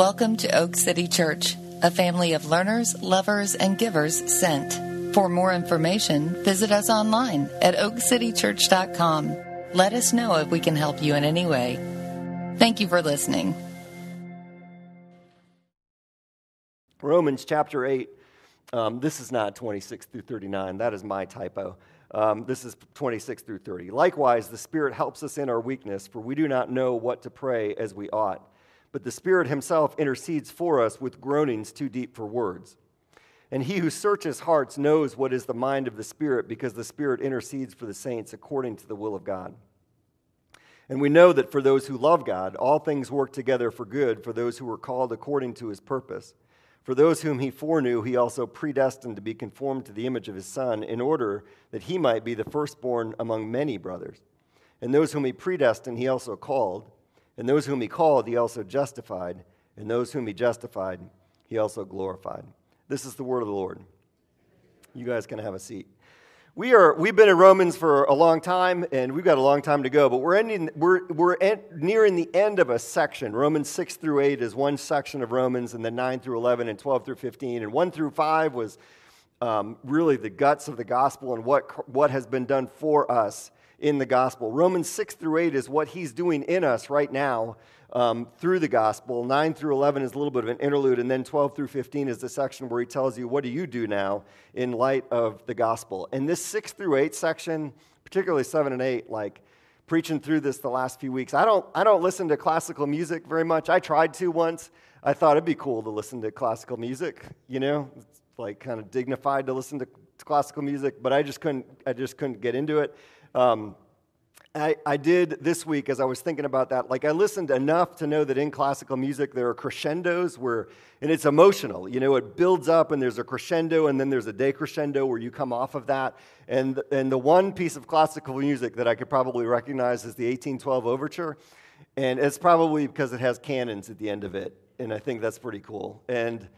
Welcome to Oak City Church, a family of learners, lovers, and givers sent. For more information, visit us online at oakcitychurch.com. Let us know if we can help you in any way. Thank you for listening. Romans chapter 8. Um, this is not 26 through 39. That is my typo. Um, this is 26 through 30. Likewise, the Spirit helps us in our weakness, for we do not know what to pray as we ought. But the Spirit Himself intercedes for us with groanings too deep for words. And He who searches hearts knows what is the mind of the Spirit, because the Spirit intercedes for the saints according to the will of God. And we know that for those who love God, all things work together for good for those who are called according to His purpose. For those whom he foreknew, he also predestined to be conformed to the image of his Son, in order that he might be the firstborn among many brothers. And those whom he predestined, he also called. And those whom he called, he also justified. And those whom he justified, he also glorified. This is the word of the Lord. You guys can have a seat. We are, we've been in Romans for a long time, and we've got a long time to go, but we're, ending, we're, we're nearing the end of a section. Romans 6 through 8 is one section of Romans, and then 9 through 11 and 12 through 15. And 1 through 5 was um, really the guts of the gospel and what, what has been done for us in the gospel. Romans 6 through 8 is what he's doing in us right now um, through the gospel. 9 through 11 is a little bit of an interlude, and then 12 through 15 is the section where he tells you, What do you do now in light of the gospel? And this 6 through 8 section, particularly 7 and 8, like preaching through this the last few weeks, I don't, I don't listen to classical music very much. I tried to once. I thought it'd be cool to listen to classical music, you know, it's like kind of dignified to listen to classical music, but I just couldn't, I just couldn't get into it. Um, I, I did this week as I was thinking about that. Like, I listened enough to know that in classical music there are crescendos where, and it's emotional. You know, it builds up and there's a crescendo and then there's a decrescendo where you come off of that. And, and the one piece of classical music that I could probably recognize is the 1812 Overture. And it's probably because it has cannons at the end of it. And I think that's pretty cool. And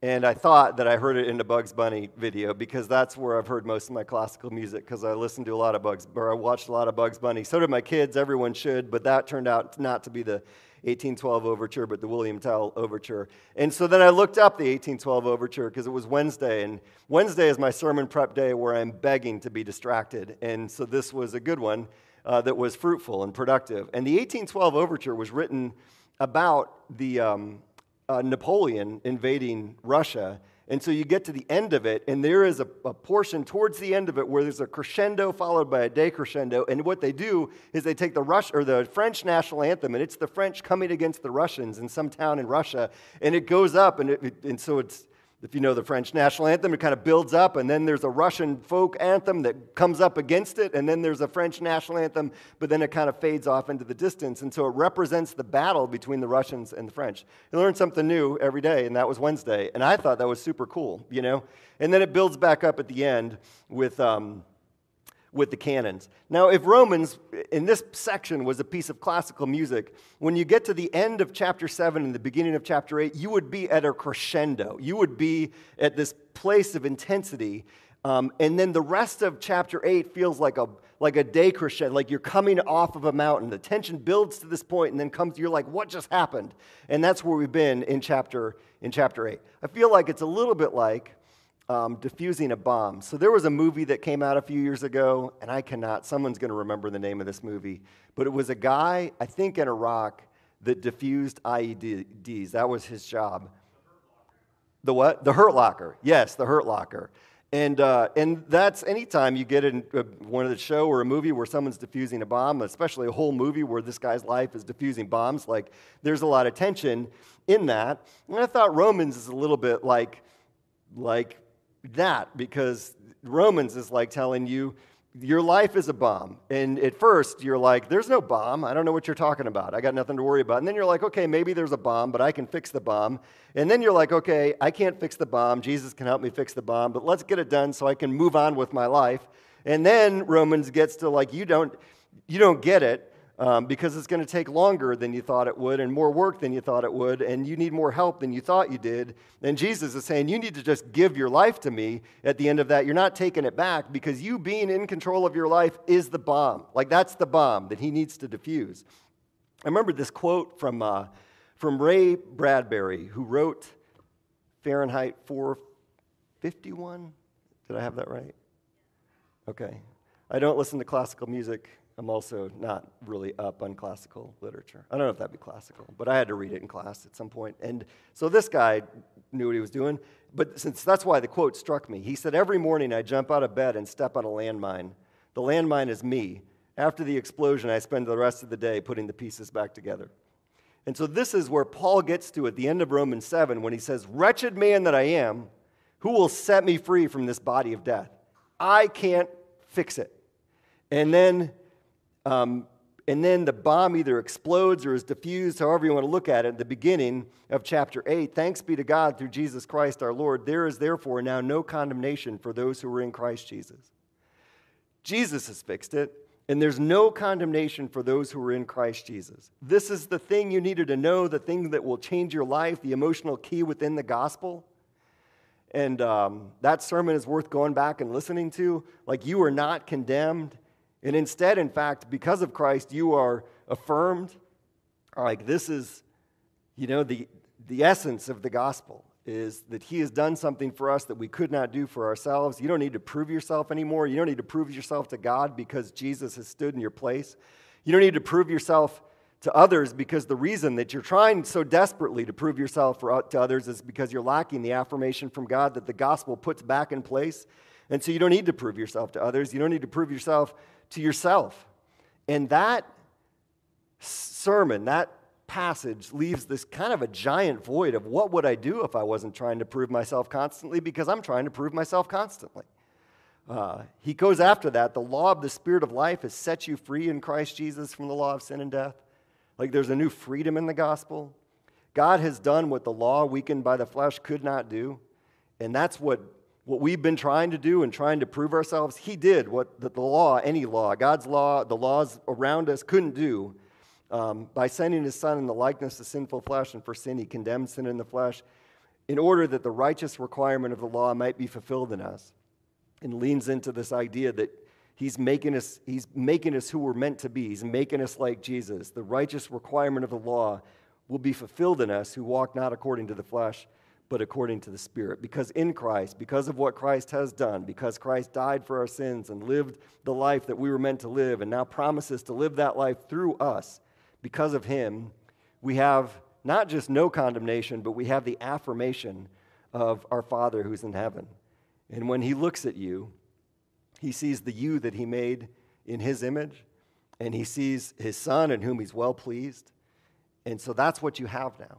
and I thought that I heard it in the Bugs Bunny video because that's where I've heard most of my classical music because I listened to a lot of Bugs, or I watched a lot of Bugs Bunny. So did my kids, everyone should, but that turned out not to be the 1812 overture, but the William Tell overture. And so then I looked up the 1812 overture because it was Wednesday, and Wednesday is my sermon prep day where I'm begging to be distracted. And so this was a good one uh, that was fruitful and productive. And the 1812 overture was written about the. Um, uh, Napoleon invading Russia. And so you get to the end of it, and there is a, a, portion towards the end of it where there's a crescendo followed by a decrescendo. And what they do is they take the Rush or the French national anthem, and it's the French coming against the Russians in some town in Russia, and it goes up, and, it, and so it's if you know the French national anthem, it kind of builds up, and then there's a Russian folk anthem that comes up against it, and then there's a French national anthem, but then it kind of fades off into the distance. And so it represents the battle between the Russians and the French. You learn something new every day, and that was Wednesday. And I thought that was super cool, you know? And then it builds back up at the end with. Um, with the cannons. Now, if Romans in this section was a piece of classical music, when you get to the end of chapter 7 and the beginning of chapter 8, you would be at a crescendo. You would be at this place of intensity. Um, and then the rest of chapter 8 feels like a, like a decrescendo, like you're coming off of a mountain. The tension builds to this point and then comes, you're like, what just happened? And that's where we've been in chapter, in chapter 8. I feel like it's a little bit like um, diffusing a bomb. So there was a movie that came out a few years ago, and I cannot, someone's going to remember the name of this movie, but it was a guy, I think in Iraq, that diffused IEDs. That was his job. The what? The Hurt Locker. Yes, the Hurt Locker. And, uh, and that's anytime you get in one of the show or a movie where someone's diffusing a bomb, especially a whole movie where this guy's life is diffusing bombs, like there's a lot of tension in that. And I thought Romans is a little bit like, like that because Romans is like telling you your life is a bomb. And at first, you're like, there's no bomb. I don't know what you're talking about. I got nothing to worry about. And then you're like, okay, maybe there's a bomb, but I can fix the bomb. And then you're like, okay, I can't fix the bomb. Jesus can help me fix the bomb, but let's get it done so I can move on with my life. And then Romans gets to like, you don't, you don't get it um, because it's going to take longer than you thought it would and more work than you thought it would, and you need more help than you thought you did. And Jesus is saying, You need to just give your life to me at the end of that. You're not taking it back because you being in control of your life is the bomb. Like, that's the bomb that he needs to diffuse. I remember this quote from. Uh, from Ray Bradbury, who wrote Fahrenheit 451. Did I have that right? Okay. I don't listen to classical music. I'm also not really up on classical literature. I don't know if that'd be classical, but I had to read it in class at some point. And so this guy knew what he was doing. But since that's why the quote struck me, he said, Every morning I jump out of bed and step on a landmine. The landmine is me. After the explosion, I spend the rest of the day putting the pieces back together. And so this is where Paul gets to at the end of Romans 7 when he says, Wretched man that I am, who will set me free from this body of death? I can't fix it. And then, um, and then the bomb either explodes or is diffused, however you want to look at it, at the beginning of chapter 8. Thanks be to God through Jesus Christ our Lord. There is therefore now no condemnation for those who are in Christ Jesus. Jesus has fixed it, and there's no condemnation for those who are in Christ Jesus. This is the thing you needed to know, the thing that will change your life, the emotional key within the gospel. And um, that sermon is worth going back and listening to. Like, you are not condemned. And instead, in fact, because of Christ, you are affirmed. Like, this is, you know, the, the essence of the gospel is that He has done something for us that we could not do for ourselves. You don't need to prove yourself anymore. You don't need to prove yourself to God because Jesus has stood in your place. You don't need to prove yourself to others because the reason that you're trying so desperately to prove yourself for, uh, to others is because you're lacking the affirmation from God that the gospel puts back in place. And so you don't need to prove yourself to others. You don't need to prove yourself to yourself. And that sermon, that passage leaves this kind of a giant void of what would I do if I wasn't trying to prove myself constantly because I'm trying to prove myself constantly. Uh, he goes after that. The law of the Spirit of life has set you free in Christ Jesus from the law of sin and death. Like there's a new freedom in the gospel. God has done what the law, weakened by the flesh, could not do. And that's what, what we've been trying to do and trying to prove ourselves. He did what the, the law, any law, God's law, the laws around us couldn't do. Um, by sending his son in the likeness of sinful flesh, and for sin, he condemned sin in the flesh, in order that the righteous requirement of the law might be fulfilled in us. And leans into this idea that He's making us, he's making us who we're meant to be. He's making us like Jesus. The righteous requirement of the law will be fulfilled in us who walk not according to the flesh, but according to the Spirit. Because in Christ, because of what Christ has done, because Christ died for our sins and lived the life that we were meant to live, and now promises to live that life through us, because of Him, we have not just no condemnation, but we have the affirmation of our Father who's in heaven. And when He looks at you, he sees the you that he made in his image, and he sees his son in whom he's well pleased. And so that's what you have now.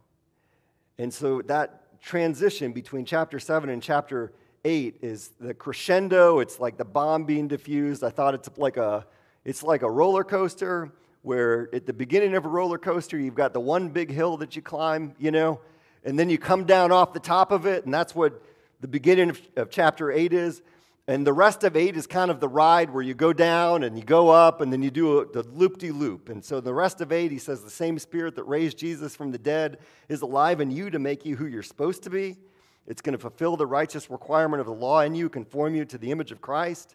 And so that transition between chapter 7 and chapter 8 is the crescendo. It's like the bomb being diffused. I thought it's like a it's like a roller coaster where at the beginning of a roller coaster you've got the one big hill that you climb, you know, and then you come down off the top of it, and that's what the beginning of, of chapter 8 is. And the rest of eight is kind of the ride where you go down and you go up and then you do a, the loop de loop. And so the rest of eight, he says, the same spirit that raised Jesus from the dead is alive in you to make you who you're supposed to be. It's going to fulfill the righteous requirement of the law in you, conform you to the image of Christ.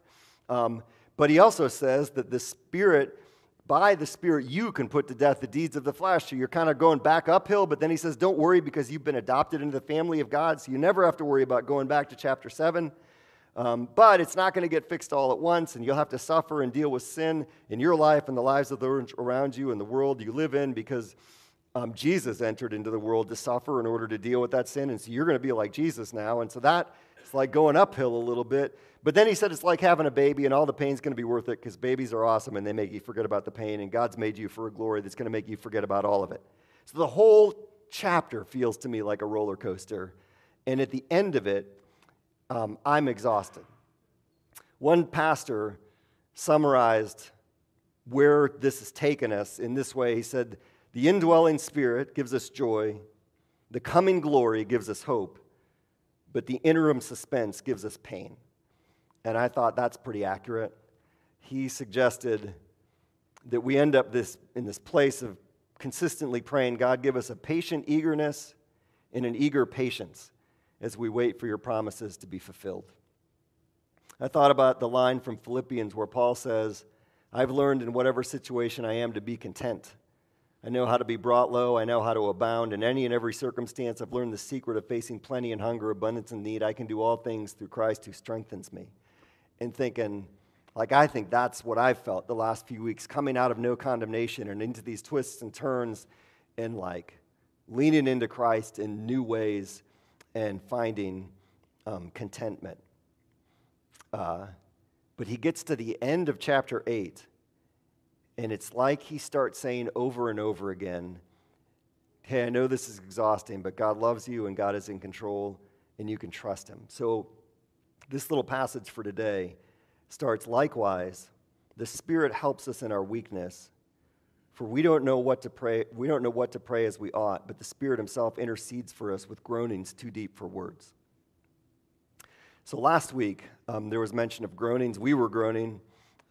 Um, but he also says that the Spirit, by the Spirit, you can put to death the deeds of the flesh. So you're kind of going back uphill, but then he says, don't worry because you've been adopted into the family of God. So you never have to worry about going back to chapter 7. Um, but it's not going to get fixed all at once, and you'll have to suffer and deal with sin in your life and the lives of those around you and the world you live in because um, Jesus entered into the world to suffer in order to deal with that sin. And so you're going to be like Jesus now. And so that it's like going uphill a little bit. But then he said it's like having a baby, and all the pain's going to be worth it because babies are awesome and they make you forget about the pain, and God's made you for a glory that's going to make you forget about all of it. So the whole chapter feels to me like a roller coaster. And at the end of it, um, I'm exhausted. One pastor summarized where this has taken us in this way. He said, The indwelling spirit gives us joy, the coming glory gives us hope, but the interim suspense gives us pain. And I thought that's pretty accurate. He suggested that we end up this, in this place of consistently praying, God, give us a patient eagerness and an eager patience as we wait for your promises to be fulfilled. I thought about the line from Philippians where Paul says, I've learned in whatever situation I am to be content. I know how to be brought low. I know how to abound. In any and every circumstance, I've learned the secret of facing plenty and hunger, abundance and need. I can do all things through Christ who strengthens me. And thinking, like, I think that's what I've felt the last few weeks, coming out of no condemnation and into these twists and turns and like leaning into Christ in new ways and finding um, contentment. Uh, but he gets to the end of chapter 8 and it's like he starts saying over and over again, Hey, I know this is exhausting, but God loves you and God is in control and you can trust him. So, this little passage for today starts likewise, the Spirit helps us in our weakness. For we don't know what to pray, we don't know what to pray as we ought, but the Spirit Himself intercedes for us with groanings too deep for words. So last week, um, there was mention of groanings. We were groaning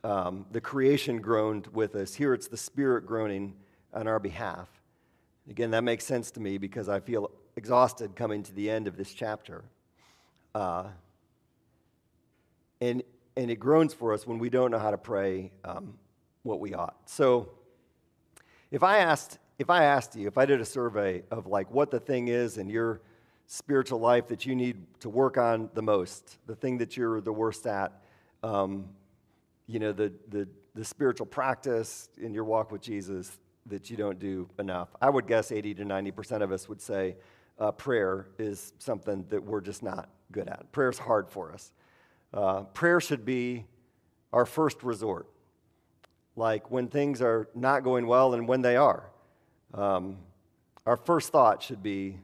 um, the creation groaned with us. Here it's the Spirit groaning on our behalf. Again, that makes sense to me because I feel exhausted coming to the end of this chapter. Uh, and, and it groans for us when we don't know how to pray um, what we ought. So if I asked if I asked you, if I did a survey of like what the thing is in your spiritual life that you need to work on the most, the thing that you're the worst at, um, you know, the, the, the spiritual practice in your walk with Jesus that you don't do enough. I would guess 80 to 90% of us would say uh, prayer is something that we're just not good at. Prayer is hard for us. Uh, prayer should be our first resort, like when things are not going well and when they are. Um, our first thought should be,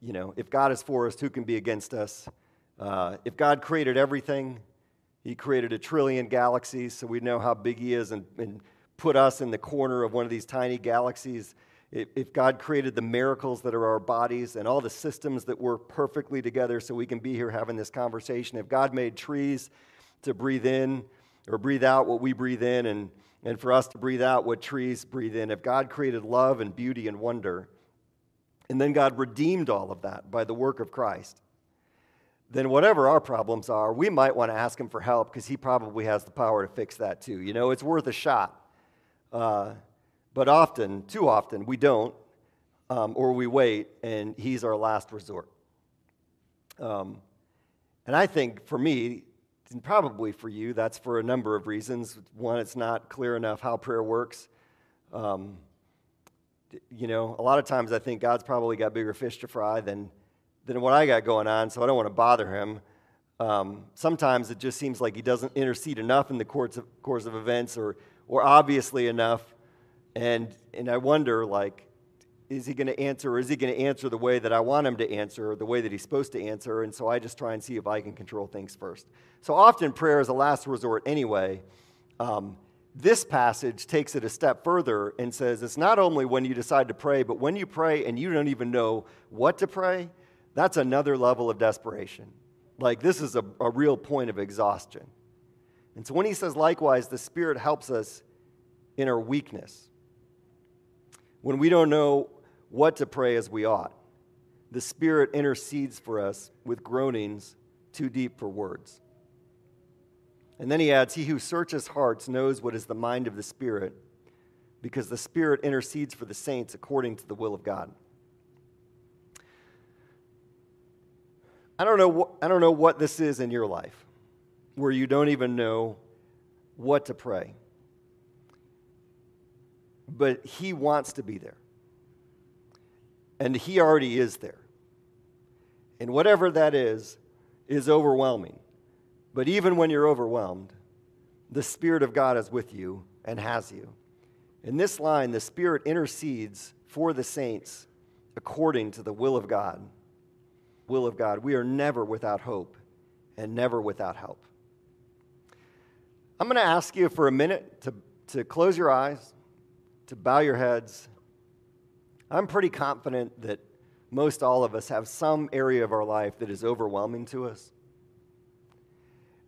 you know, if God is for us, who can be against us? Uh, if God created everything, he created a trillion galaxies, so we know how big He is, and, and put us in the corner of one of these tiny galaxies. If God created the miracles that are our bodies and all the systems that work perfectly together so we can be here having this conversation, if God made trees to breathe in or breathe out what we breathe in, and, and for us to breathe out what trees breathe in, if God created love and beauty and wonder, and then God redeemed all of that by the work of Christ, then whatever our problems are, we might want to ask him for help because he probably has the power to fix that too. You know, it's worth a shot. Uh, but often, too often, we don't, um, or we wait, and he's our last resort. Um, and I think for me, and probably for you, that's for a number of reasons. One, it's not clear enough how prayer works. Um, you know, a lot of times I think God's probably got bigger fish to fry than than what I got going on, so I don't want to bother him. Um, sometimes it just seems like he doesn't intercede enough in the course of, course of events or, or obviously enough. And, and I wonder, like, is he going to answer or is he going to answer the way that I want him to answer or the way that he's supposed to answer? And so I just try and see if I can control things first. So often prayer is a last resort anyway. Um, this passage takes it a step further and says it's not only when you decide to pray, but when you pray and you don't even know what to pray, that's another level of desperation. Like, this is a, a real point of exhaustion. And so when he says, likewise, the Spirit helps us in our weakness, when we don't know what to pray as we ought, the Spirit intercedes for us with groanings too deep for words. And then he adds, He who searches hearts knows what is the mind of the Spirit, because the Spirit intercedes for the saints according to the will of God. I don't know what, I don't know what this is in your life where you don't even know what to pray. But he wants to be there. And he already is there. And whatever that is, is overwhelming. But even when you're overwhelmed, the Spirit of God is with you and has you. In this line, the Spirit intercedes for the saints according to the will of God will of God. We are never without hope and never without help. I'm going to ask you for a minute to, to close your eyes, to bow your heads. I'm pretty confident that most all of us have some area of our life that is overwhelming to us.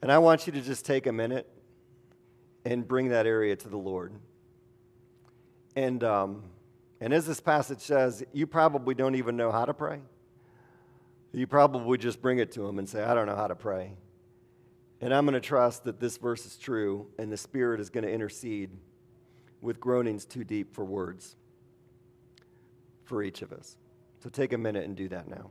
And I want you to just take a minute and bring that area to the Lord. And, um, and as this passage says, you probably don't even know how to pray you probably just bring it to him and say, I don't know how to pray. And I'm going to trust that this verse is true and the Spirit is going to intercede with groanings too deep for words for each of us. So take a minute and do that now.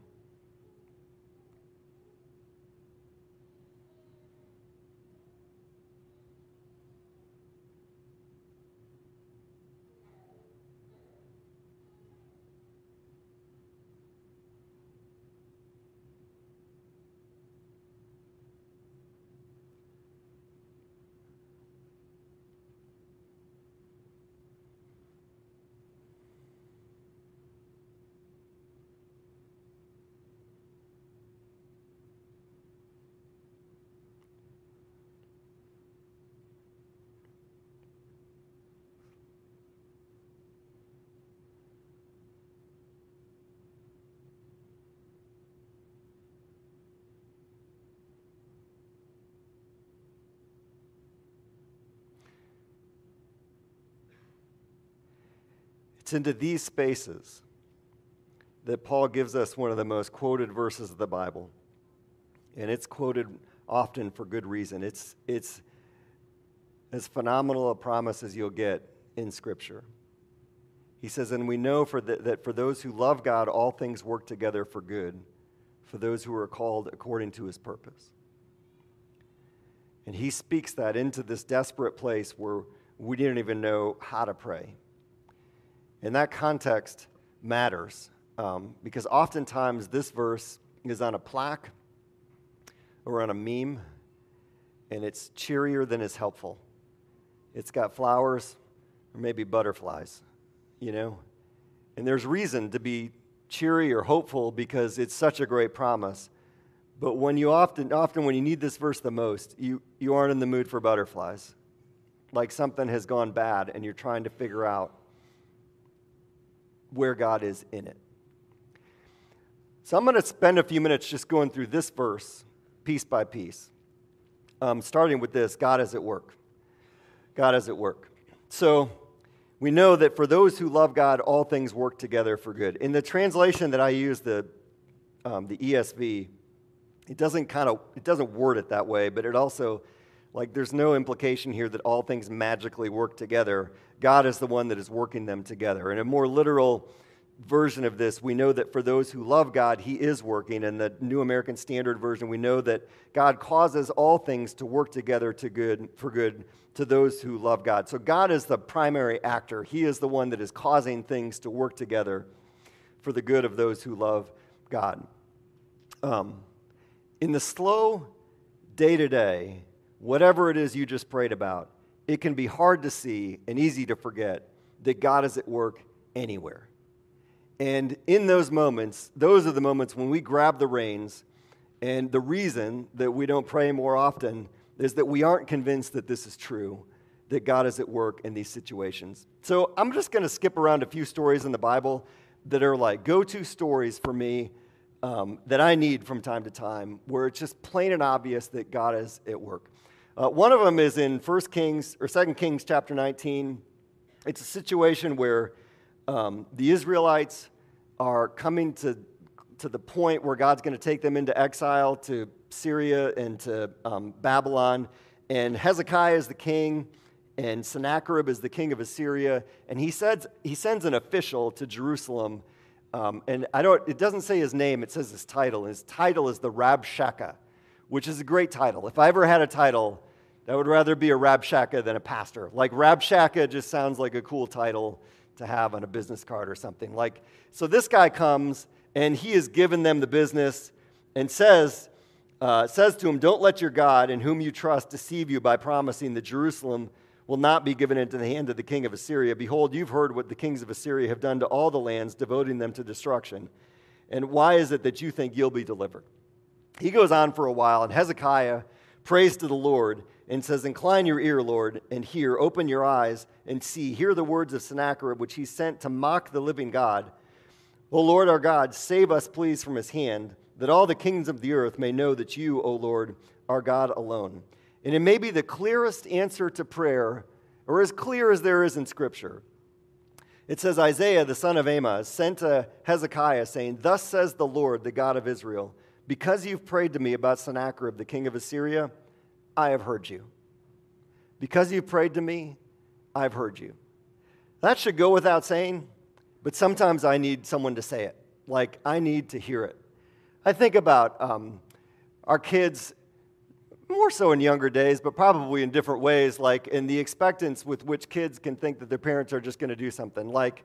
It's into these spaces that Paul gives us one of the most quoted verses of the Bible. And it's quoted often for good reason. It's, it's as phenomenal a promise as you'll get in Scripture. He says, And we know for the, that for those who love God, all things work together for good, for those who are called according to his purpose. And he speaks that into this desperate place where we didn't even know how to pray. And that context matters um, because oftentimes this verse is on a plaque or on a meme, and it's cheerier than it's helpful. It's got flowers or maybe butterflies, you know? And there's reason to be cheery or hopeful because it's such a great promise. But when you often, often when you need this verse the most, you, you aren't in the mood for butterflies. Like something has gone bad and you're trying to figure out where God is in it. So I'm going to spend a few minutes just going through this verse piece by piece. Um, starting with this God is at work. God is at work. So we know that for those who love God, all things work together for good. In the translation that I use, the, um, the ESV, it doesn't kind of it doesn't word it that way, but it also like there's no implication here that all things magically work together. God is the one that is working them together. In a more literal version of this, we know that for those who love God, He is working. In the New American Standard Version, we know that God causes all things to work together to good, for good to those who love God. So God is the primary actor. He is the one that is causing things to work together for the good of those who love God. Um, in the slow day to day, whatever it is you just prayed about, it can be hard to see and easy to forget that God is at work anywhere. And in those moments, those are the moments when we grab the reins. And the reason that we don't pray more often is that we aren't convinced that this is true, that God is at work in these situations. So I'm just going to skip around a few stories in the Bible that are like go to stories for me um, that I need from time to time, where it's just plain and obvious that God is at work. Uh, one of them is in 1 Kings or 2 Kings chapter 19. It's a situation where um, the Israelites are coming to, to the point where God's going to take them into exile to Syria and to um, Babylon. And Hezekiah is the king, and Sennacherib is the king of Assyria. And he, says, he sends an official to Jerusalem. Um, and I don't, it doesn't say his name, it says his title. His title is the Rabshakeh, which is a great title. If I ever had a title, that would rather be a Rabshakeh than a pastor. Like Rabshakeh just sounds like a cool title to have on a business card or something. Like, so this guy comes and he has given them the business and says, uh, says to him, Don't let your God, in whom you trust, deceive you by promising that Jerusalem will not be given into the hand of the king of Assyria. Behold, you've heard what the kings of Assyria have done to all the lands, devoting them to destruction. And why is it that you think you'll be delivered? He goes on for a while, and Hezekiah prays to the Lord and says, Incline your ear, Lord, and hear. Open your eyes and see. Hear the words of Sennacherib, which he sent to mock the living God. O Lord our God, save us, please, from his hand, that all the kings of the earth may know that you, O Lord, are God alone. And it may be the clearest answer to prayer, or as clear as there is in Scripture. It says, Isaiah, the son of Amos, sent to Hezekiah, saying, Thus says the Lord, the God of Israel, because you've prayed to me about Sennacherib, the king of Assyria, I have heard you. Because you prayed to me, I've heard you. That should go without saying, but sometimes I need someone to say it. Like, I need to hear it. I think about um, our kids, more so in younger days, but probably in different ways, like in the expectance with which kids can think that their parents are just going to do something. Like,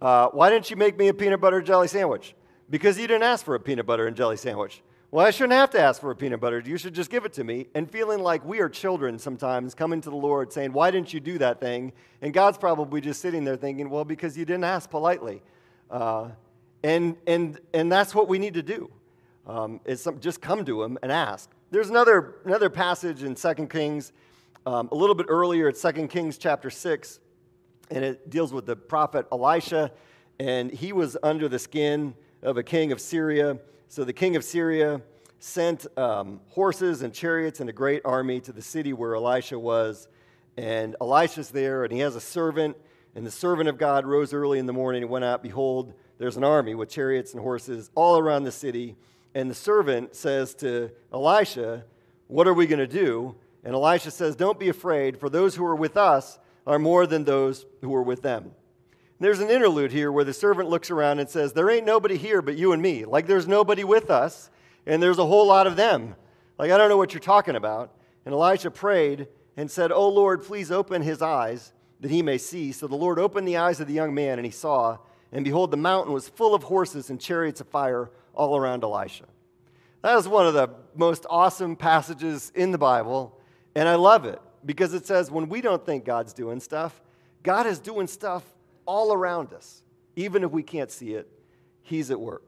uh, why didn't you make me a peanut butter jelly sandwich? Because you didn't ask for a peanut butter and jelly sandwich. Well, I shouldn't have to ask for a peanut butter. You should just give it to me. And feeling like we are children sometimes coming to the Lord saying, Why didn't you do that thing? And God's probably just sitting there thinking, Well, because you didn't ask politely. Uh, and, and, and that's what we need to do. Um, is some, just come to him and ask. There's another, another passage in 2 Kings, um, a little bit earlier, it's 2 Kings chapter 6, and it deals with the prophet Elisha, and he was under the skin of a king of Syria. So the king of Syria sent um, horses and chariots and a great army to the city where Elisha was. And Elisha's there, and he has a servant. And the servant of God rose early in the morning and went out. Behold, there's an army with chariots and horses all around the city. And the servant says to Elisha, What are we going to do? And Elisha says, Don't be afraid, for those who are with us are more than those who are with them. There's an interlude here where the servant looks around and says, There ain't nobody here but you and me. Like there's nobody with us, and there's a whole lot of them. Like I don't know what you're talking about. And Elisha prayed and said, Oh Lord, please open his eyes that he may see. So the Lord opened the eyes of the young man, and he saw. And behold, the mountain was full of horses and chariots of fire all around Elisha. That is one of the most awesome passages in the Bible, and I love it because it says when we don't think God's doing stuff, God is doing stuff all around us. Even if we can't see it, He's at work.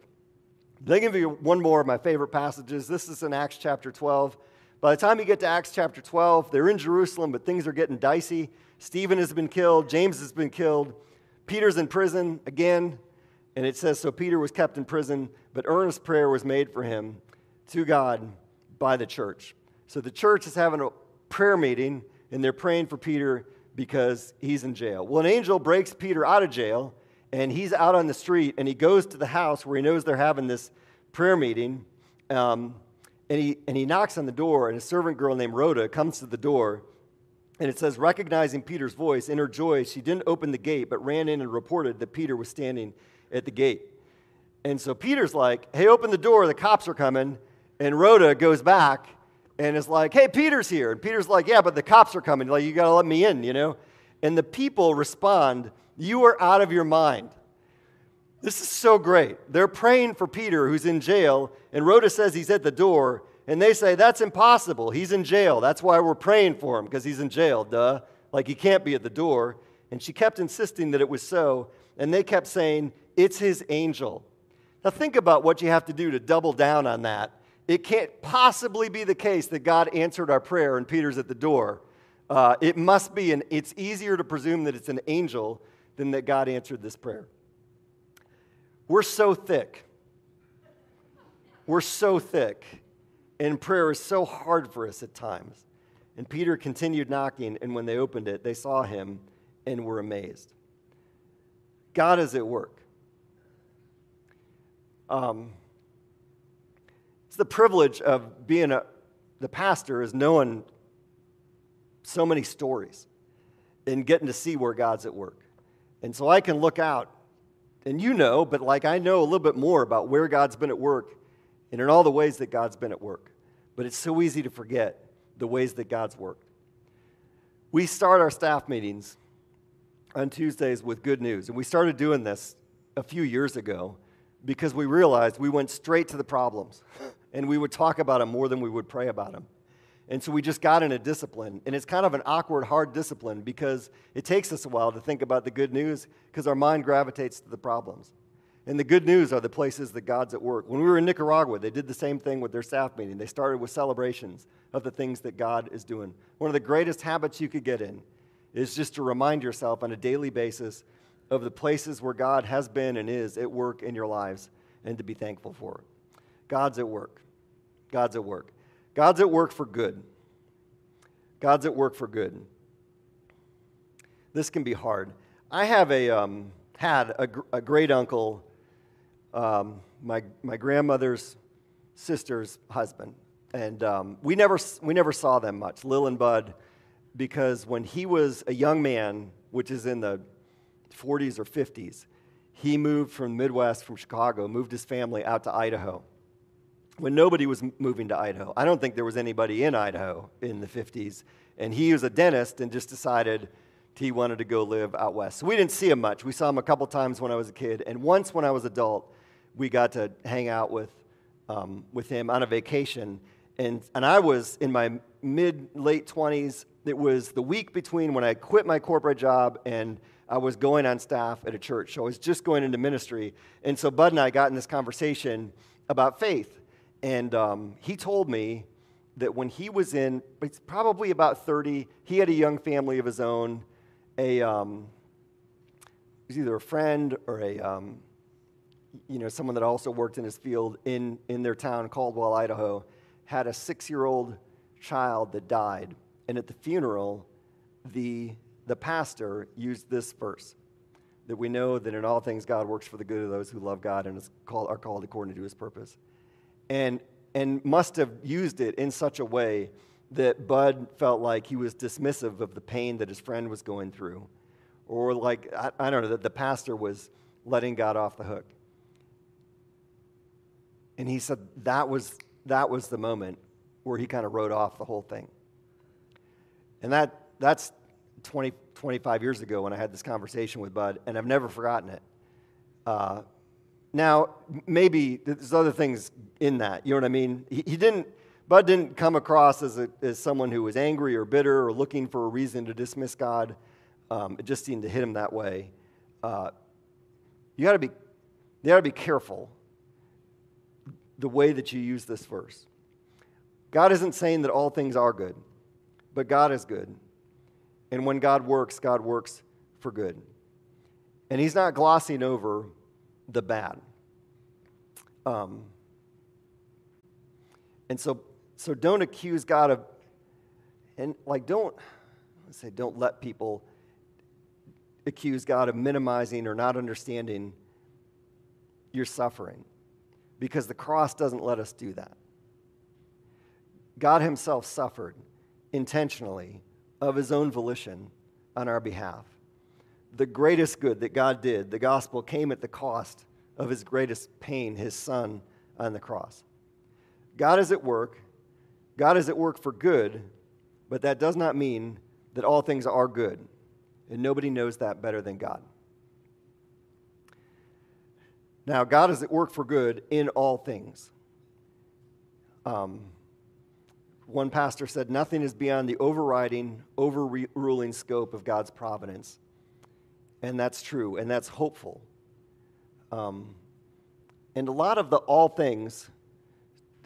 Let me give you one more of my favorite passages. This is in Acts chapter 12. By the time you get to Acts chapter 12, they're in Jerusalem, but things are getting dicey. Stephen has been killed, James has been killed, Peter's in prison again. And it says, So Peter was kept in prison, but earnest prayer was made for him to God by the church. So the church is having a prayer meeting, and they're praying for Peter because he's in jail. Well, an angel breaks Peter out of jail, and he's out on the street, and he goes to the house where he knows they're having this prayer meeting. Um, and, he, and he knocks on the door, and a servant girl named Rhoda comes to the door. And it says, recognizing Peter's voice, in her joy, she didn't open the gate, but ran in and reported that Peter was standing at the gate. And so Peter's like, hey, open the door, the cops are coming. And Rhoda goes back and is like, hey, Peter's here. And Peter's like, yeah, but the cops are coming. Like, you got to let me in, you know? And the people respond, you are out of your mind. This is so great. They're praying for Peter, who's in jail, and Rhoda says he's at the door, and they say, That's impossible. He's in jail. That's why we're praying for him, because he's in jail, duh. Like he can't be at the door. And she kept insisting that it was so, and they kept saying, It's his angel. Now think about what you have to do to double down on that it can't possibly be the case that God answered our prayer and Peter's at the door. Uh, it must be, and it's easier to presume that it's an angel than that God answered this prayer. We're so thick. We're so thick, and prayer is so hard for us at times. And Peter continued knocking, and when they opened it, they saw him and were amazed. God is at work. Um, it's the privilege of being a, the pastor is knowing so many stories and getting to see where God's at work. And so I can look out, and you know, but like I know a little bit more about where God's been at work and in all the ways that God's been at work. But it's so easy to forget the ways that God's worked. We start our staff meetings on Tuesdays with good news, and we started doing this a few years ago because we realized we went straight to the problems. and we would talk about them more than we would pray about them. And so we just got in a discipline. And it's kind of an awkward, hard discipline because it takes us a while to think about the good news because our mind gravitates to the problems. And the good news are the places that God's at work. When we were in Nicaragua, they did the same thing with their staff meeting. They started with celebrations of the things that God is doing. One of the greatest habits you could get in is just to remind yourself on a daily basis of the places where God has been and is at work in your lives and to be thankful for it. God's at work. God's at work. God's at work for good. God's at work for good. This can be hard. I have a, um, had a, a great uncle, um, my, my grandmother's sister's husband. And um, we, never, we never saw them much, Lil and Bud, because when he was a young man, which is in the 40s or 50s, he moved from the Midwest, from Chicago, moved his family out to Idaho. When nobody was moving to Idaho, I don't think there was anybody in Idaho in the 50s. And he was a dentist and just decided he wanted to go live out west. So we didn't see him much. We saw him a couple times when I was a kid. And once when I was adult, we got to hang out with, um, with him on a vacation. And, and I was in my mid, late 20s. It was the week between when I quit my corporate job and I was going on staff at a church. So I was just going into ministry. And so Bud and I got in this conversation about faith. And um, he told me that when he was in, it's probably about 30, he had a young family of his own. A, um, was either a friend or a, um, you know, someone that also worked in his field in, in their town, Caldwell, Idaho, had a six year old child that died. And at the funeral, the the pastor used this verse that we know that in all things God works for the good of those who love God and called, are called according to his purpose. And, and must have used it in such a way that Bud felt like he was dismissive of the pain that his friend was going through. Or like, I, I don't know, that the pastor was letting God off the hook. And he said that was, that was the moment where he kind of wrote off the whole thing. And that, that's 20, 25 years ago when I had this conversation with Bud, and I've never forgotten it. Uh, now, maybe there's other things in that. You know what I mean? He, he didn't, Bud didn't come across as, a, as someone who was angry or bitter or looking for a reason to dismiss God. Um, it just seemed to hit him that way. Uh, you got to be, you got to be careful the way that you use this verse. God isn't saying that all things are good, but God is good. And when God works, God works for good. And He's not glossing over the bad. Um, and so, so don't accuse God of, and like don't, let's say, don't let people accuse God of minimizing or not understanding your suffering because the cross doesn't let us do that. God Himself suffered intentionally of his own volition on our behalf. The greatest good that God did, the gospel came at the cost of his greatest pain, his son on the cross. God is at work. God is at work for good, but that does not mean that all things are good. And nobody knows that better than God. Now, God is at work for good in all things. Um, one pastor said, Nothing is beyond the overriding, overruling scope of God's providence. And that's true, and that's hopeful. Um, and a lot of the all things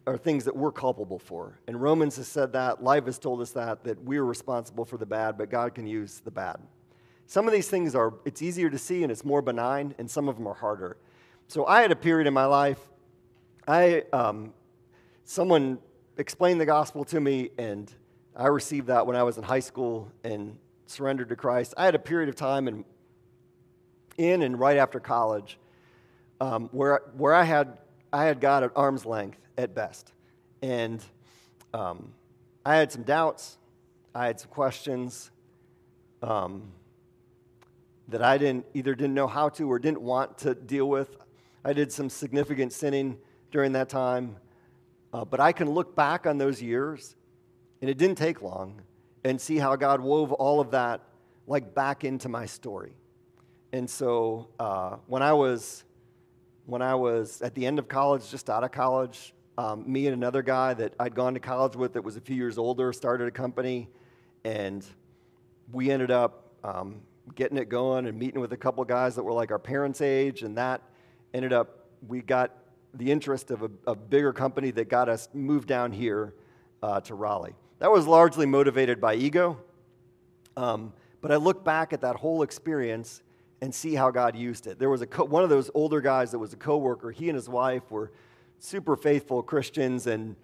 are things that we're culpable for. And Romans has said that, life has told us that, that we're responsible for the bad, but God can use the bad. Some of these things are, it's easier to see and it's more benign, and some of them are harder. So I had a period in my life, I, um, someone explained the gospel to me, and I received that when I was in high school and surrendered to Christ. I had a period of time in, in and right after college um, where, where I, had, I had God at arm's length at best. And um, I had some doubts, I had some questions um, that I didn't either didn't know how to or didn't want to deal with. I did some significant sinning during that time. Uh, but I can look back on those years, and it didn't take long, and see how God wove all of that like back into my story. And so uh, when I was when I was at the end of college, just out of college, um, me and another guy that I'd gone to college with that was a few years older started a company, and we ended up um, getting it going and meeting with a couple guys that were like our parents' age, and that ended up we got the interest of a, a, bigger company that got us moved down here uh, to Raleigh. That was largely motivated by ego. Um, but I look back at that whole experience and see how God used it. There was a co- one of those older guys that was a coworker. He and his wife were super faithful Christians and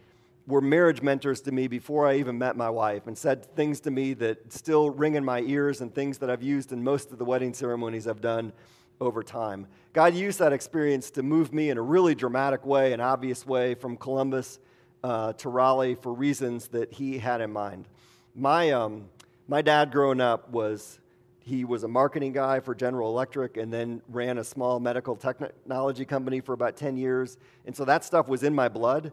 were marriage mentors to me before I even met my wife and said things to me that still ring in my ears and things that I've used in most of the wedding ceremonies I've done over time. God used that experience to move me in a really dramatic way, an obvious way, from Columbus uh, to Raleigh for reasons that He had in mind. My, um, my dad growing up was, he was a marketing guy for General Electric and then ran a small medical technology company for about 10 years. And so that stuff was in my blood.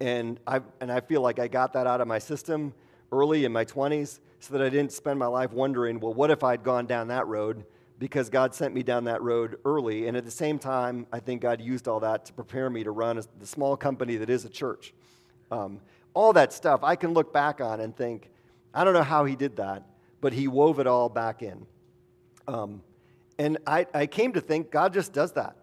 And I, and I feel like I got that out of my system early in my 20s so that I didn't spend my life wondering, well, what if I'd gone down that road? Because God sent me down that road early. And at the same time, I think God used all that to prepare me to run a, the small company that is a church. Um, all that stuff I can look back on and think, I don't know how he did that, but he wove it all back in. Um, and I, I came to think God just does that.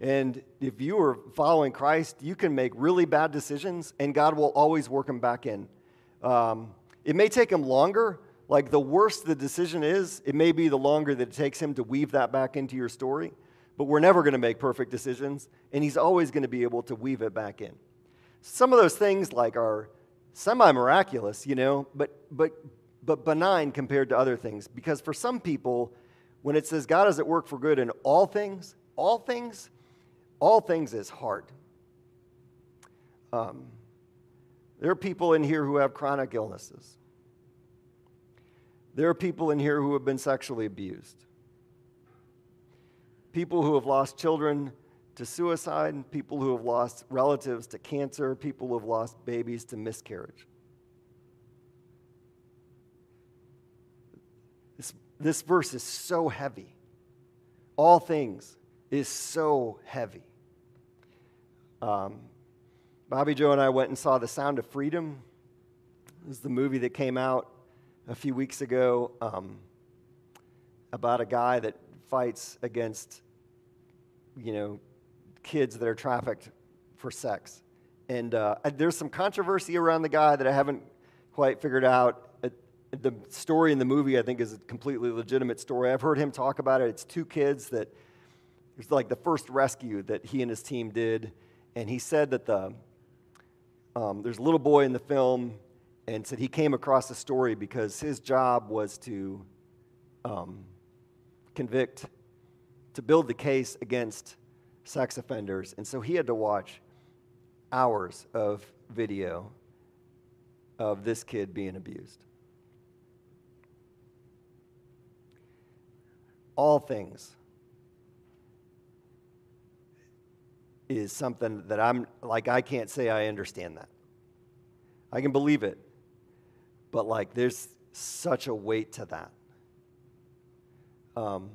And if you are following Christ, you can make really bad decisions, and God will always work them back in. Um, it may take him longer. Like the worse the decision is, it may be the longer that it takes him to weave that back into your story. But we're never going to make perfect decisions, and he's always going to be able to weave it back in. Some of those things, like, are semi miraculous, you know, but, but, but benign compared to other things. Because for some people, when it says God is at work for good in all things, all things, all things is hard. Um, there are people in here who have chronic illnesses. There are people in here who have been sexually abused. People who have lost children to suicide, people who have lost relatives to cancer, people who have lost babies to miscarriage. This, verse is so heavy. All things is so heavy. Um, Bobby Joe and I went and saw The Sound of Freedom. It was the movie that came out a few weeks ago um, about a guy that fights against, you know, kids that are trafficked for sex. And uh, there's some controversy around the guy that I haven't quite figured out. The story in the movie, I think, is a completely legitimate story. I've heard him talk about it. It's two kids that, it was like the first rescue that he and his team did. And he said that the, um, there's a little boy in the film and said he came across the story because his job was to um, convict, to build the case against sex offenders. And so he had to watch hours of video of this kid being abused. All things is something that I'm like, I can't say I understand that. I can believe it, but like, there's such a weight to that. Um,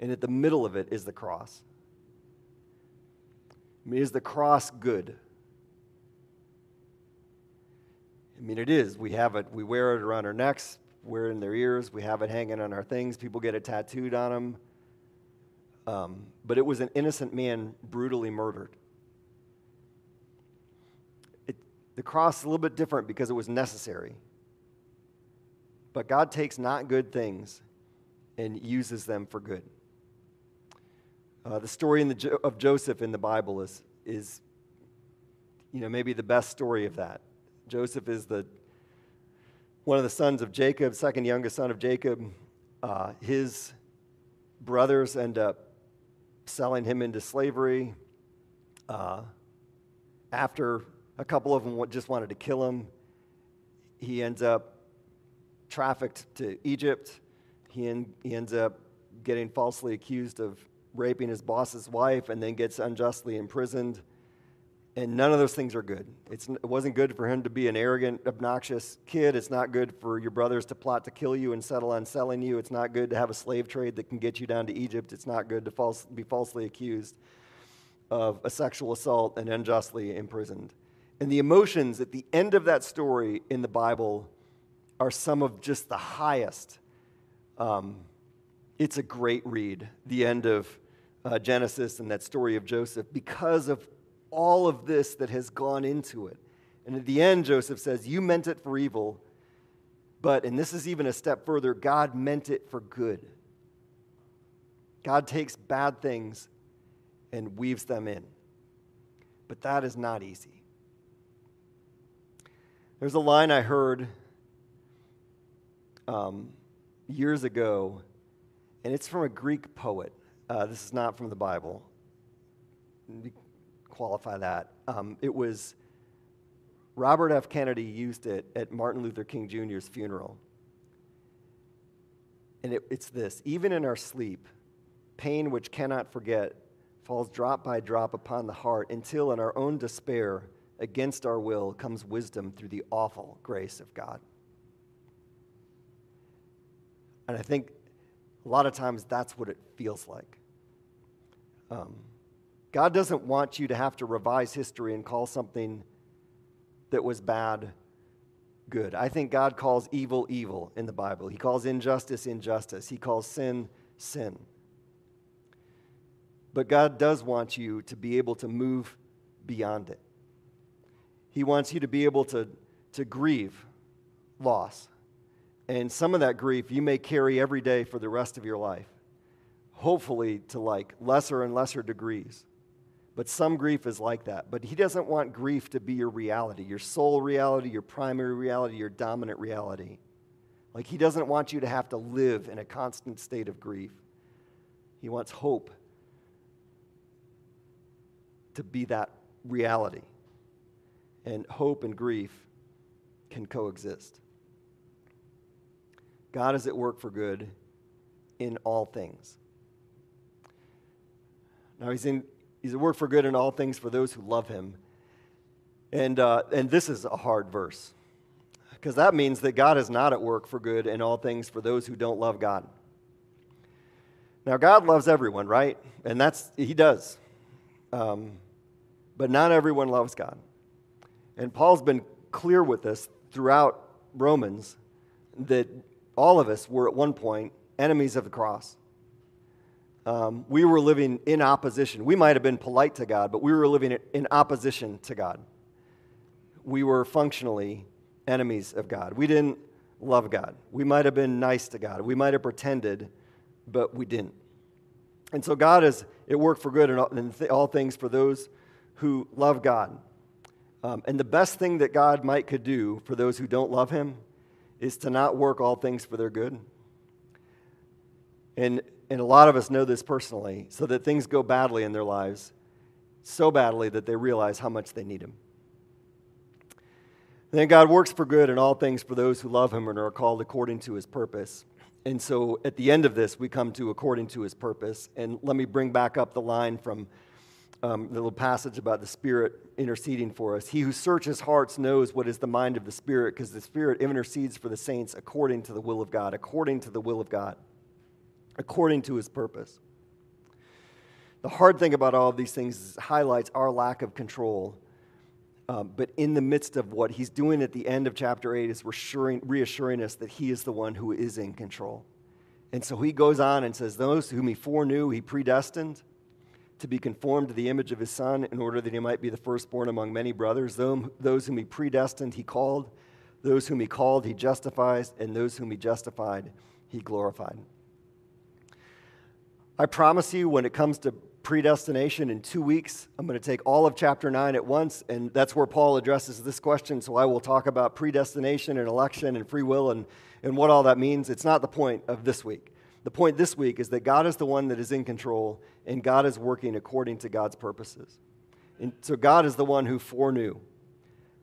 and at the middle of it is the cross. I mean, is the cross good? I mean, it is. We have it, we wear it around our necks, wear it in their ears, we have it hanging on our things, people get it tattooed on them. Um, but it was an innocent man brutally murdered. It, the cross is a little bit different because it was necessary. But God takes not good things and uses them for good. Uh, the story the, of Joseph in the Bible is, is, you know, maybe the best story of that. Joseph is the one of the sons of Jacob, second youngest son of Jacob. Uh, his brothers end up selling him into slavery. Uh, after a couple of them just wanted to kill him, he ends up trafficked to Egypt. He, he ends up getting falsely accused of raping his boss's wife and then gets unjustly imprisoned. And none of those things are good. It's, it wasn't good for him to be an arrogant, obnoxious kid. It's not good for your brothers to plot to kill you and settle on selling you. It's not good to have a slave trade that can get you down to Egypt. It's not good to false, be falsely accused of a sexual assault and unjustly imprisoned. And the emotions at the end of that story in the Bible are some of just the highest. Um, it's a great read, the end of uh, Genesis and that story of Joseph, because of all of this that has gone into it. And at the end, Joseph says, You meant it for evil, but, and this is even a step further, God meant it for good. God takes bad things and weaves them in. But that is not easy. There's a line I heard um, years ago, and it's from a Greek poet. Uh, this is not from the Bible qualify that. Um, it was Robert F. Kennedy used it at Martin Luther King Jr.'s funeral. And it, it's this even in our sleep, pain which cannot forget falls drop by drop upon the heart until, in our own despair, against our will, comes wisdom through the awful grace of God. And I think a lot of times that's what it feels like. Um, God doesn't want you to have to revise history and call something that was bad good. I think God calls evil evil in the Bible. He calls injustice injustice. He calls sin sin. But God does want you to be able to move beyond it. He wants you to be able to, to grieve loss. And some of that grief you may carry every day for the rest of your life, hopefully to like lesser and lesser degrees. But some grief is like that. But He doesn't want grief to be your reality, your sole reality, your primary reality, your dominant reality. Like He doesn't want you to have to live in a constant state of grief. He wants hope to be that reality. And hope and grief can coexist. God is at work for good in all things. Now, he's, in, he's at work for good in all things for those who love him. And, uh, and this is a hard verse because that means that God is not at work for good in all things for those who don't love God. Now, God loves everyone, right? And that's, He does. Um, but not everyone loves God. And Paul's been clear with this throughout Romans that all of us were at one point enemies of the cross. Um, we were living in opposition. We might have been polite to God, but we were living in opposition to God. We were functionally enemies of God. We didn't love God. We might have been nice to God. We might have pretended, but we didn't. And so God is, it worked for good th- all things for those who love God. Um, and the best thing that God might could do for those who don't love him is to not work all things for their good. And, and a lot of us know this personally, so that things go badly in their lives, so badly that they realize how much they need him. Then God works for good in all things for those who love him and are called according to his purpose. And so at the end of this, we come to according to his purpose. And let me bring back up the line from um, the little passage about the Spirit interceding for us. He who searches hearts knows what is the mind of the Spirit, because the Spirit intercedes for the saints according to the will of God, according to the will of God, according to his purpose. The hard thing about all of these things is highlights our lack of control. Um, but in the midst of what he's doing at the end of chapter 8 is reassuring, reassuring us that he is the one who is in control. And so he goes on and says, Those whom he foreknew, he predestined to be conformed to the image of his son in order that he might be the firstborn among many brothers. Those whom he predestined, he called. Those whom he called, he justifies. And those whom he justified, he glorified. I promise you, when it comes to predestination in two weeks, I'm going to take all of chapter 9 at once, and that's where Paul addresses this question. So I will talk about predestination and election and free will and, and what all that means. It's not the point of this week. The point this week is that God is the one that is in control and God is working according to God's purposes. And so God is the one who foreknew.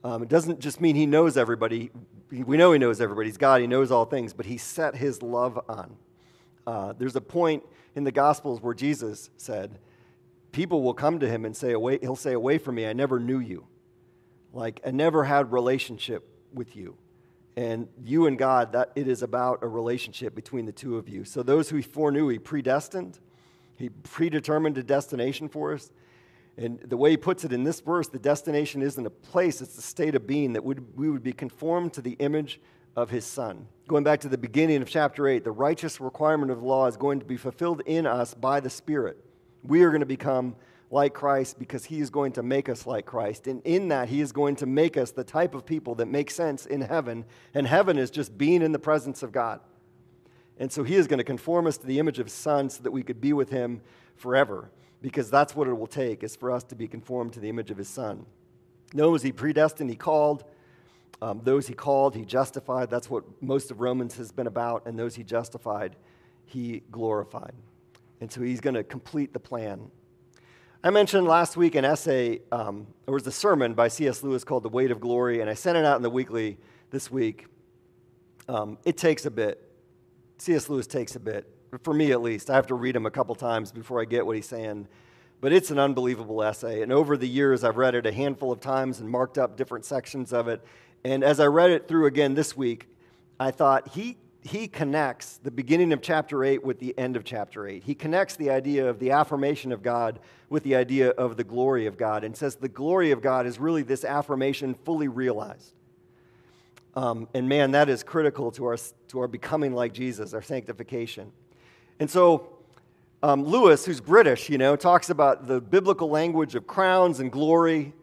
Um, it doesn't just mean he knows everybody. We know he knows everybody. He's God, he knows all things, but he set his love on. Uh, there's a point in the Gospels where Jesus said, People will come to him and say, away, He'll say, Away from me, I never knew you. Like, I never had relationship with you and you and God, that it is about a relationship between the two of you. So those who he foreknew, he predestined, he predetermined a destination for us. And the way he puts it in this verse, the destination isn't a place, it's a state of being that we would be conformed to the image of his son. Going back to the beginning of chapter 8, the righteous requirement of the law is going to be fulfilled in us by the Spirit. We are going to become like Christ because he is going to make us like Christ. And in that, he is going to make us the type of people that make sense in heaven. And heaven is just being in the presence of God. And so he is going to conform us to the image of his son so that we could be with him forever. Because that's what it will take, is for us to be conformed to the image of his son. Those he predestined, he called. Um, those he called, he justified. That's what most of Romans has been about. And those he justified, he glorified. And so he's going to complete the plan I mentioned last week an essay, um, there was a sermon by C.S. Lewis called The Weight of Glory, and I sent it out in the weekly this week. Um, it takes a bit. C.S. Lewis takes a bit, for me at least. I have to read him a couple times before I get what he's saying. But it's an unbelievable essay. And over the years, I've read it a handful of times and marked up different sections of it. And as I read it through again this week, I thought he he connects the beginning of chapter 8 with the end of chapter 8. He connects the idea of the affirmation of God with the idea of the glory of God and says the glory of God is really this affirmation fully realized. Um, and man, that is critical to our, to our becoming like Jesus, our sanctification. And so, um, Lewis, who's British, you know, talks about the biblical language of crowns and glory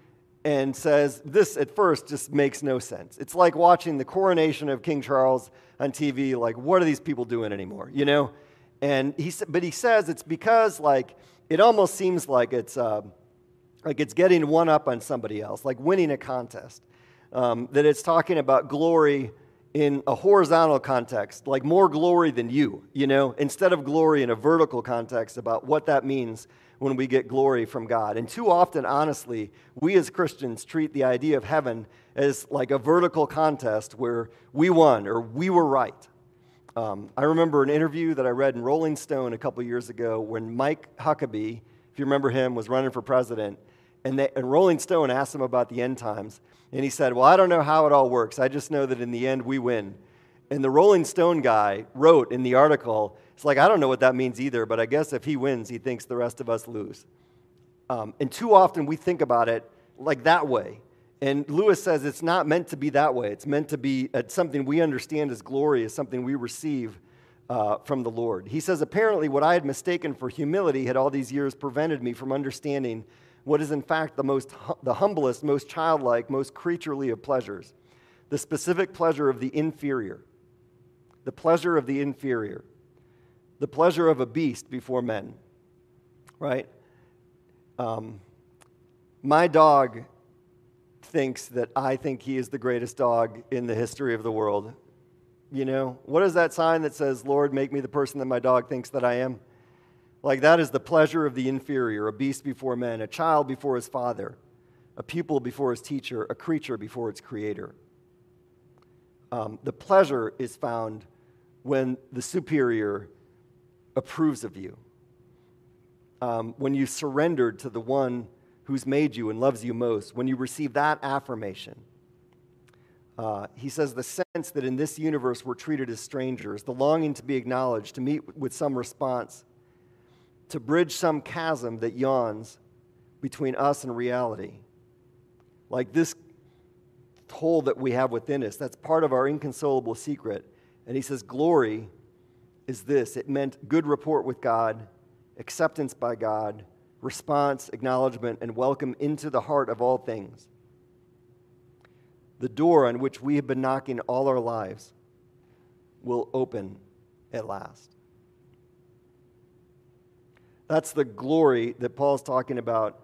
and says this at first just makes no sense. It's like watching the coronation of King Charles on TV. Like, what are these people doing anymore? You know? And he, but he says it's because like it almost seems like it's uh, like it's getting one up on somebody else, like winning a contest. Um, that it's talking about glory in a horizontal context, like more glory than you, you know, instead of glory in a vertical context about what that means when we get glory from God. And too often, honestly, we as Christians treat the idea of heaven as like a vertical contest where we won or we were right. Um, I remember an interview that I read in Rolling Stone a couple years ago when Mike Huckabee, if you remember him, was running for president. And, they, and Rolling Stone asked him about the end times. And he said, Well, I don't know how it all works. I just know that in the end we win. And the Rolling Stone guy wrote in the article, it's like, I don't know what that means either, but I guess if he wins, he thinks the rest of us lose. Um, and too often we think about it like that way. And Lewis says it's not meant to be that way. It's meant to be uh, something we understand as glory, as something we receive uh, from the Lord. He says, apparently, what I had mistaken for humility had all these years prevented me from understanding what is, in fact, the, most, the humblest, most childlike, most creaturely of pleasures the specific pleasure of the inferior. The pleasure of the inferior the pleasure of a beast before men, right? Um, my dog thinks that I think he is the greatest dog in the history of the world. You know, what is that sign that says, Lord, make me the person that my dog thinks that I am? Like, that is the pleasure of the inferior, a beast before men, a child before his father, a pupil before his teacher, a creature before its creator. Um, the pleasure is found when the superior approves of you. Um, when you surrendered to the one who's made you and loves you most, when you receive that affirmation. Uh, he says the sense that in this universe we're treated as strangers, the longing to be acknowledged, to meet with some response, to bridge some chasm that yawns between us and reality. Like this hole that we have within us, that's part of our inconsolable secret. And he says, Glory is this it meant good report with God, acceptance by God, response, acknowledgement, and welcome into the heart of all things. The door on which we have been knocking all our lives will open at last. That's the glory that Paul's talking about.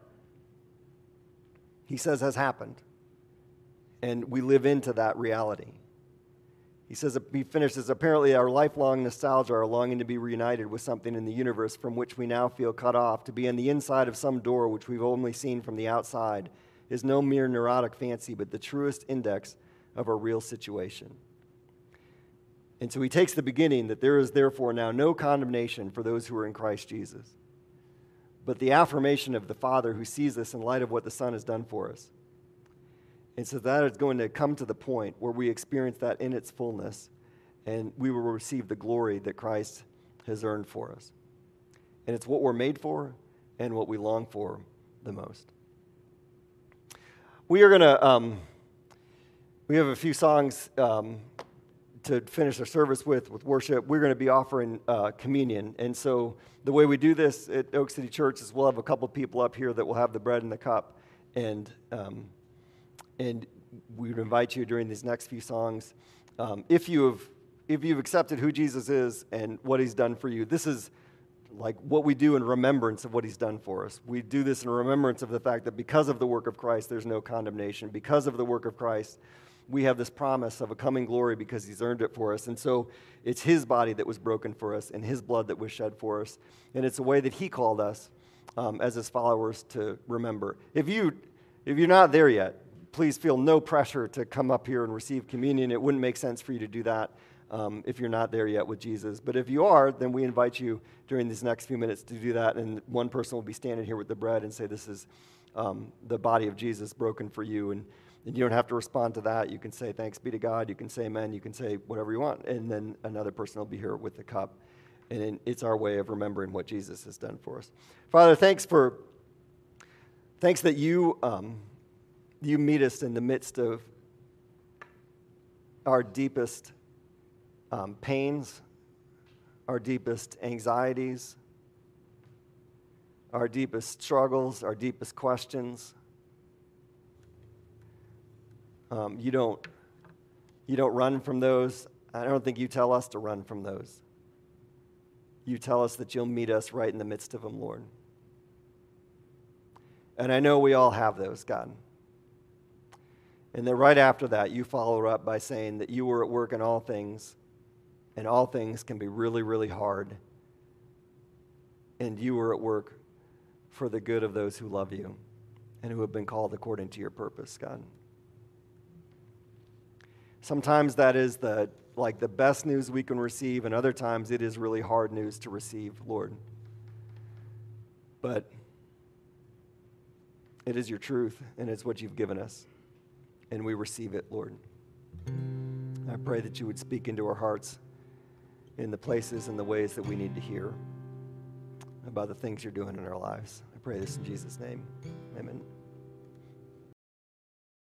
He says has happened. And we live into that reality. He says, he finishes, apparently our lifelong nostalgia, our longing to be reunited with something in the universe from which we now feel cut off, to be on the inside of some door which we've only seen from the outside, is no mere neurotic fancy, but the truest index of our real situation. And so he takes the beginning that there is therefore now no condemnation for those who are in Christ Jesus, but the affirmation of the Father who sees us in light of what the Son has done for us. And so that is going to come to the point where we experience that in its fullness and we will receive the glory that Christ has earned for us. And it's what we're made for and what we long for the most. We are going to, um, we have a few songs um, to finish our service with, with worship. We're going to be offering uh, communion. And so the way we do this at Oak City Church is we'll have a couple people up here that will have the bread and the cup. And, um, and we would invite you during these next few songs, um, if you have if you've accepted who Jesus is and what he's done for you, this is like what we do in remembrance of what he's done for us. We do this in remembrance of the fact that because of the work of Christ, there's no condemnation. Because of the work of Christ, we have this promise of a coming glory because he's earned it for us. And so it's his body that was broken for us and his blood that was shed for us. And it's a way that he called us um, as his followers to remember. If, you, if you're not there yet, please feel no pressure to come up here and receive communion. It wouldn't make sense for you to do that um, if you're not there yet with Jesus. But if you are, then we invite you during these next few minutes to do that. And one person will be standing here with the bread and say, This is um, the body of Jesus broken for you. And, and you don't have to respond to that. You can say, Thanks be to God. You can say amen. You can say whatever you want. And then another person will be here with the cup. And it's our way of remembering what Jesus has done for us. Father, thanks for, thanks that you, um, you meet us in the midst of our deepest um, pains, our deepest anxieties, our deepest struggles, our deepest questions. Um, you don't you don't run from those. I don't think you tell us to run from those. You tell us that you'll meet us right in the midst of them, Lord. And I know we all have those, God. And then right after that, you follow up by saying that you were at work in all things, and all things can be really, really hard. And you were at work for the good of those who love you and who have been called according to your purpose, God. Sometimes that is the like the best news we can receive, and other times it is really hard news to receive, Lord. But it is your truth, and it's what you've given us, and we receive it, Lord. I pray that you would speak into our hearts in the places and the ways that we need to hear about the things you're doing in our lives. I pray this in Jesus' name. Amen.